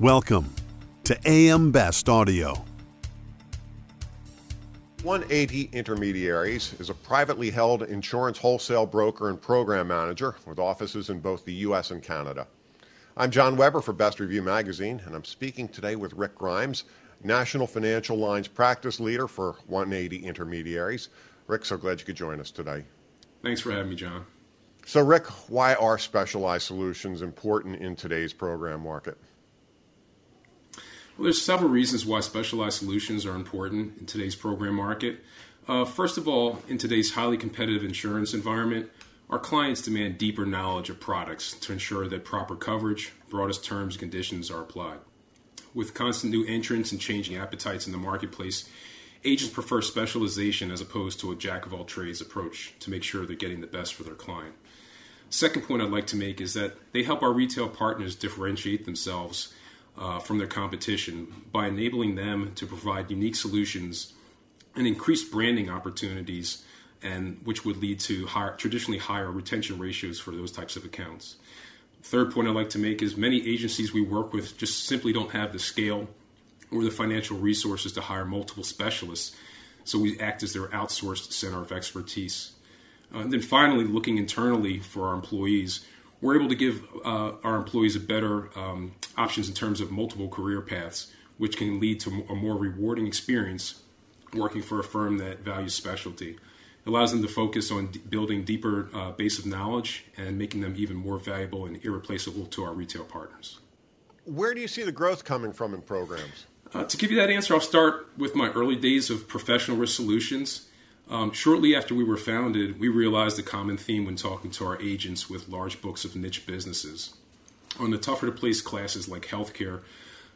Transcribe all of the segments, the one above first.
Welcome to AM Best Audio. 180 Intermediaries is a privately held insurance wholesale broker and program manager with offices in both the U.S. and Canada. I'm John Weber for Best Review Magazine, and I'm speaking today with Rick Grimes, National Financial Lines Practice Leader for 180 Intermediaries. Rick, so glad you could join us today. Thanks for having me, John. So, Rick, why are specialized solutions important in today's program market? Well, there's several reasons why specialized solutions are important in today's program market. Uh, first of all, in today's highly competitive insurance environment, our clients demand deeper knowledge of products to ensure that proper coverage, broadest terms, and conditions are applied. With constant new entrants and changing appetites in the marketplace, agents prefer specialization as opposed to a jack of all trades approach to make sure they're getting the best for their client. Second point I'd like to make is that they help our retail partners differentiate themselves uh, from their competition by enabling them to provide unique solutions and increased branding opportunities, and which would lead to higher, traditionally higher retention ratios for those types of accounts. Third point I'd like to make is many agencies we work with just simply don't have the scale or the financial resources to hire multiple specialists, so we act as their outsourced center of expertise. Uh, and then finally, looking internally for our employees, we're able to give uh, our employees a better um, options in terms of multiple career paths, which can lead to a more rewarding experience working for a firm that values specialty. It allows them to focus on d- building deeper uh, base of knowledge and making them even more valuable and irreplaceable to our retail partners. Where do you see the growth coming from in programs? Uh, to give you that answer, I'll start with my early days of professional risk solutions. Um, shortly after we were founded, we realized a common theme when talking to our agents with large books of niche businesses. On the tougher to place classes like healthcare,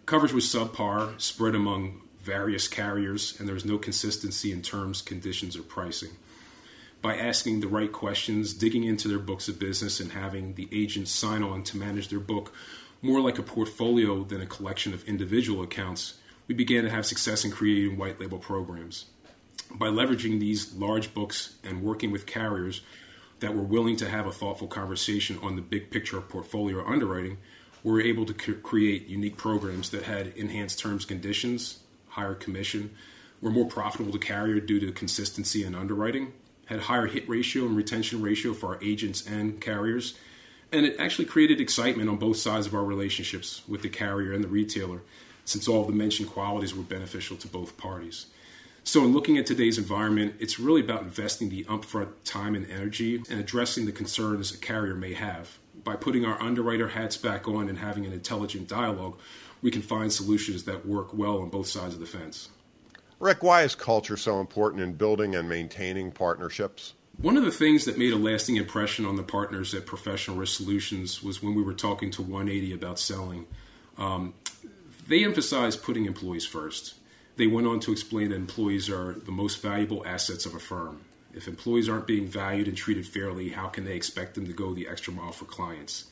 coverage was subpar, spread among various carriers, and there was no consistency in terms, conditions, or pricing. By asking the right questions, digging into their books of business, and having the agents sign on to manage their book more like a portfolio than a collection of individual accounts, we began to have success in creating white label programs by leveraging these large books and working with carriers that were willing to have a thoughtful conversation on the big picture of portfolio underwriting, we were able to create unique programs that had enhanced terms conditions, higher commission, were more profitable to carrier due to consistency in underwriting, had higher hit ratio and retention ratio for our agents and carriers, and it actually created excitement on both sides of our relationships with the carrier and the retailer, since all of the mentioned qualities were beneficial to both parties. So, in looking at today's environment, it's really about investing the upfront time and energy and addressing the concerns a carrier may have. By putting our underwriter hats back on and having an intelligent dialogue, we can find solutions that work well on both sides of the fence. Rick, why is culture so important in building and maintaining partnerships? One of the things that made a lasting impression on the partners at Professional Risk Solutions was when we were talking to 180 about selling. Um, they emphasized putting employees first they went on to explain that employees are the most valuable assets of a firm. If employees aren't being valued and treated fairly, how can they expect them to go the extra mile for clients?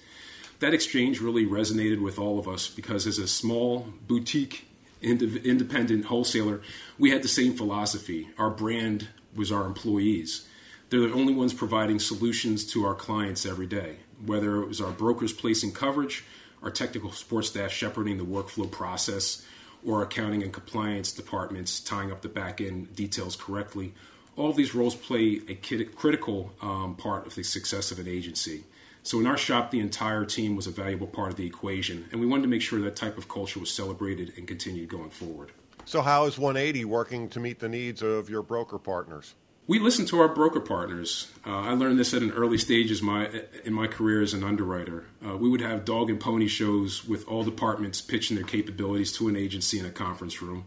That exchange really resonated with all of us because, as a small boutique independent wholesaler, we had the same philosophy. Our brand was our employees. They're the only ones providing solutions to our clients every day, whether it was our brokers placing coverage, our technical support staff shepherding the workflow process, or accounting and compliance departments tying up the back end details correctly. All of these roles play a critical um, part of the success of an agency. So in our shop, the entire team was a valuable part of the equation, and we wanted to make sure that type of culture was celebrated and continued going forward. So, how is 180 working to meet the needs of your broker partners? We listen to our broker partners. Uh, I learned this at an early stage as my, in my career as an underwriter. Uh, we would have dog and pony shows with all departments pitching their capabilities to an agency in a conference room.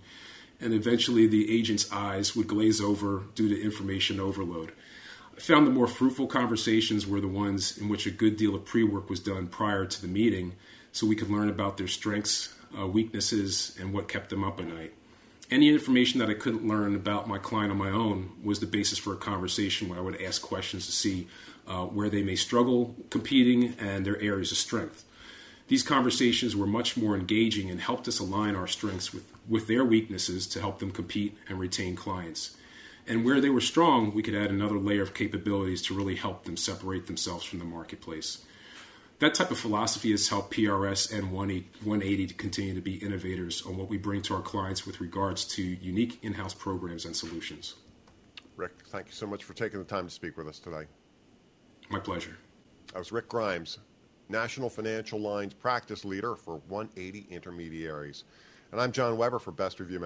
And eventually, the agent's eyes would glaze over due to information overload. I found the more fruitful conversations were the ones in which a good deal of pre work was done prior to the meeting so we could learn about their strengths, uh, weaknesses, and what kept them up at night any information that I couldn't learn about my client on my own was the basis for a conversation where I would ask questions to see uh, where they may struggle competing and their areas of strength. These conversations were much more engaging and helped us align our strengths with, with their weaknesses to help them compete and retain clients. And where they were strong, we could add another layer of capabilities to really help them separate themselves from the marketplace. That type of philosophy has helped PRS and 180 to continue to be innovators on what we bring to our clients with regards to unique in house programs and solutions. Rick, thank you so much for taking the time to speak with us today. My pleasure. I was Rick Grimes, National Financial Lines Practice Leader for 180 Intermediaries. And I'm John Weber for Best Review.